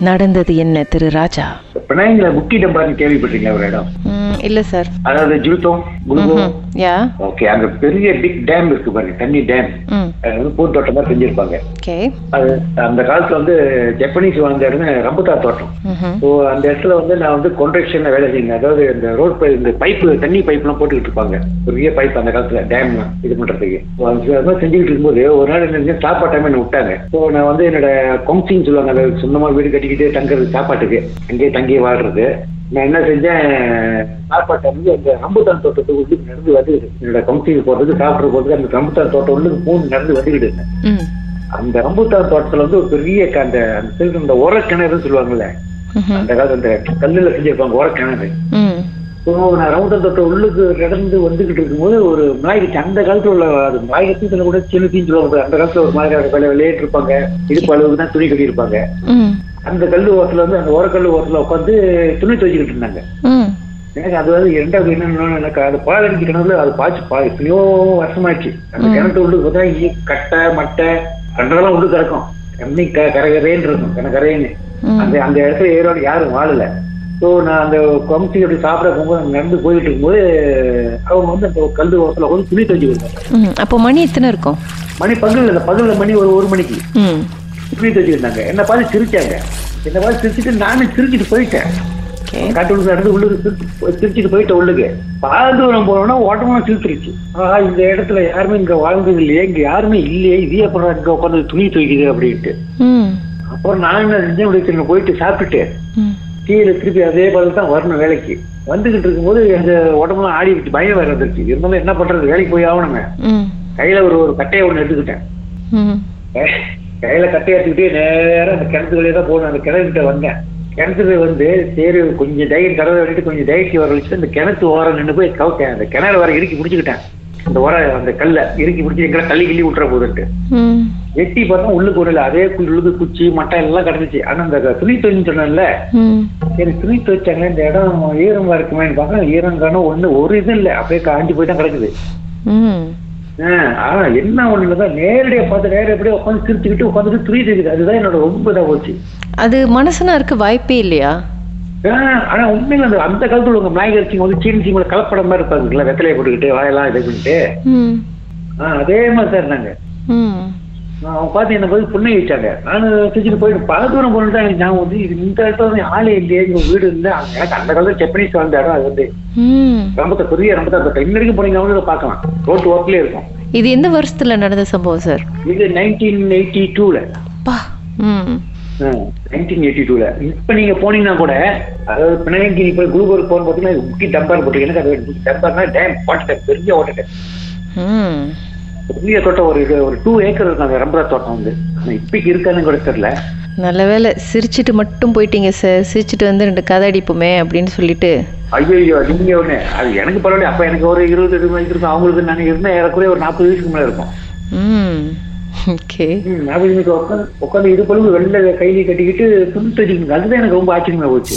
நடந்தது என்ன திரு ராஜா? பினாங்கில முக்கி டம்பார்னு கேள்விப்பட்டீங்களா ஒரு இடம். இல்ல சார் அதாவது ம்ஹும். யா. ஓகே அங்க பெரிய பிக் டேம் இருக்கு பாருங்க தண்ணி டேம் அது பூந்தோட்டம் தான் செஞ்சிருப்பாங்க. ஓகே. அது அந்த காலத்துல வந்து ஜப்பனீஸ் வாழ்ந்த இடம் ரம்புத்தா தோட்டம். ஸோ அந்த இடத்துல வந்து நான் வந்து கொன்ட்ரக்ஷன்ல வேலை செய்யணும் அதாவது இந்த ரோட் பை இந்த பைப்பு தண்ணி பைப்லாம் போட்டுக்கிட்டு இருப்பாங்க. பெரிய பைப் அந்த காலத்துல டேம் இது பண்றதுக்கு. அது செஞ்சுக்கிட்டு இருக்கும்போது ஒரு நாள் என்ன சாப்பாடு டைம் என்ன விட்டாங்க. ஸோ நான் வந்து என்னோட கொங்சிங் சொல்லுவாங்க அதாவது சொந்தமா வீடு கட்டிக்கிட்டு தங்குறது சாப்பாட்டுக்கு. அங்கேயே தங்கி வாழ்றது. நான் என்ன செஞ்சேன்? டைம் அந்த ரம்புத்தான் தோட்டத்துக்கு உள்ளுக்கு நடந்து வந்துக்கிட்டு என்னோட கொங்சிங் போறதுக்கு சாப்பிட்ற போறதுக்கு அந்த ரம்புத்தான் தோட்டம் உள்ளுக்கு பூந்து நடந்து வந்துக்கிட்டு இருந்தேன் அந்த ரம்புத்தான் தோட்டத்துல வந்து ஒரு பெரிய அந்த அந்த இந்த உரக்கிணறுன்னு சொல்லுவாங்கல்ல. அந்த காலத்து அந்த கல்லுல செஞ்சிருப்பாங்க உரக்கிணறு. நான் ரவுண்டன் தொட்ட உள்ளுக்கு நடந்து வந்துகிட்டு இருக்கும்போது ஒரு நாய்க்கு அந்த காலத்துல உள்ள அது நாயகத்துல கூட சின்ன தீஞ்சு அந்த காலத்துல ஒரு மாதிரி விளையாட்டு இருப்பாங்க. இடுப்பு அளவுக்கு தான் துணி கட்டியிருப்பாங்க. ம். அந்த கல்லு ஓரத்துல வந்து அந்த ஓரக்கல்லு ஓரத்துல உட்காந்து துணி துவைச்சிக்கிட்டு இருந்தாங்க. எனக்கு அது வந்து இரண்டாவது என்னன்னு எனக்கு அது பாலடிச்சு கிணறுல அது பாய்ச்சி பா எத்தனையோ வருஷமாச்சு அந்த கிணத்து உள்ளுக்கு பார்த்தா கட்டை மட்டை கண்டதெல்லாம் உள்ளு கிடக்கும். தண்ணி க கரகரேன்னு இருக்கும் கனகரேன்னு. ம். அந்த அந்த இடத்துல ஏறோட யாரும் வாழல. ஸோ நான் அந்த கமிட்டி அப்படி சாப்பிட போகும்போது நடந்து போயிட்டு இருக்கும்போது அவங்க வந்து அந்த கல் ஓரத்தில் வந்து துணி துவச்சி கொடுத்தாங்க அப்போ மணி எத்தனை இருக்கும்? மணி பகல் இல்லை பகலில் மணி ஒரு ஒரு மணிக்கு. துணி துவச்சிருந்தாங்க என்னை பார்த்து சிரிச்சாங்க. என்னை பார்த்து சிரிச்சிட்டு நானும் சிரிச்சிட்டு போயிட்டேன். காட்டுக்கு நடந்து உள்ளுக்கு சிரிச்சு- சிரிச்சிட்டு போயிட்டேன் உள்ளுக்கு. பாதி தூரம் போனோம்னா ஓட்டமா சிரிச்சிருச்சு. ஆஹா இந்த இடத்துல யாருமே இங்க வாழ்ந்தது இல்லையே இங்க யாருமே இல்லையே இதே அப்புறம் இங்க உட்காந்து துணி துவைக்குது அப்படின்ட்டு. அப்புறம் நான் என்ன செஞ்சேன் இப்படி போயிட்டு சாப்பிட்டுட்டு கீழே திருப்பி அதே பதில் தான் வரணும் வேலைக்கு. வந்துகிட்டு இருக்கும்போது எங்க உடம்புலாம் ஆடி விட்டு பயம் வேற வந்துருச்சு. இருந்தாலும் என்ன பண்றது வேலைக்கு போய் ஆகணுங்க கையில ஒரு ஒரு கட்டையை ஒன்று எடுத்துக்கிட்டேன். கையில கட்டையை எடுத்துக்கிட்டே நேரா அந்த கிணத்து வழியா தான் போகணும். அந்த கிணத்துக்கிட்ட வந்தேன். கிணத்துல வந்து சரி கொஞ்சம் தைரியம் கடவை விட்டுட்டு கொஞ்சம் தைரியம் வர வச்சுட்டு அந்த கிணத்து ஓரம் நின்று போய் கவுட்டேன் அந்த கிணறு வர இறுக்கி பிடிச்சிக்கிட்டேன். அந்த உர அந்த கல்லை இறுக்கி பிடிச்சி எங்களை தள்ளி கிள்ளி விட்டுற போதுன்ட்டு. ம். வெட்டி பார்த்தா உள்ளுக்கு ஒரு அதே உள்ளுக்கு குச்சி மட்டை எல்லாம் கிடந்துச்சு. ஆனா அந்த துணி துணின்னு சொன்னேன்ல. சரி துணி துவைச்சாங்க இந்த இடம் ஈரமா இருக்குமேன்னு பார்த்தா ஈரம் காணும் ஒண்ணு ஒரு இது இல்லை. அப்படியே காஞ்சி போய் தான் கிடக்குது. ஆ, ஆனா என்ன தான் நேரடியா பார்த்து நேரம் எப்படியே உட்காந்து சிரிச்சுக்கிட்டு உட்காந்துட்டு துணி துவைக்குது அதுதான் என்னோட ரொம்ப இதா போச்சு. அது மனசுனா இருக்க வாய்ப்பே இல்லையா? ஆனா உண்மையில அந்த அந்த காலத்துல உங்க நாயகர் வச்சு வந்து சீனி சீங்கள கலப்படம் மாதிரி இருப்பாங்கல்ல வெத்தலையை போட்டுக்கிட்டு வாயெல்லாம் இது பண்ணிட்டு. அதே மாதிரி தான் இருந்தாங்க. அவங்க பார்த்து என்ன போய் புண்ணை வச்சாங்க நான் வச்சுட்டு போயிட்டு பல தூரம் போனது எனக்கு ஞாபகம் வந்து இது இந்த இடத்துல ஆளே இல்லையே இங்க வீடு இல்லை. எனக்கு அந்த காலத்துல ஜப்பனீஸ் வாழ்ந்த இடம் அது வந்து. ம். ரம்பத்தை பெரிய ரம்பத்தை தோட்டம் இன்ன வரைக்கும் போனீங்க வந்து பார்க்கலாம். ரோட்டு ஓரத்துலேயே இருக்கும். இது எந்த வருஷத்துல நடந்த சம்பவம் சார் இது நைன்டீன் எயிட்டி டூல நைன்டீன் எயிட்டி டூல இப்போ நீங்க போனீங்கன்னா கூட அதாவது போய் குளுபர் போன பார்த்தீங்கன்னா முக்கிய டம்பர் அது டம்பர்னா டேம் வாட்டர் டேம் பெரிய வாட்டர் டேம் பெரிய தோட்டம் ஒரு இது ஒரு டூ ஏக்கர் இருக்கும் அந்த ரம்பரா தோட்டம் வந்து. இப்பைக்கு இருக்கான்னு கூட தெரியல. நல்ல வேளை சிரிச்சிட்டு மட்டும் போயிட்டீங்க சார். சிரிச்சிட்டு வந்து ரெண்டு கதை அடிப்போமே அப்படின்னு சொல்லிட்டு. ஐயோ நீங்க ஒண்ணு அது எனக்கு பரவாயில்ல. அப்ப எனக்கு ஒரு இருபது இருபது வயசு இருக்கும். அவங்களுக்கு நாங்க இருந்தா ஏறக்குறைய ஒரு நாற்பது வயசுக்கு மேல இருக்கும். உட்காந்து உட்காந்து பொழுது வெளில கையில கட்டிக்கிட்டு துணி தச்சுக்கணும் அதுதான் எனக்கு ரொம்ப ஆச்சரியமா போச்சு.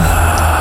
Ah.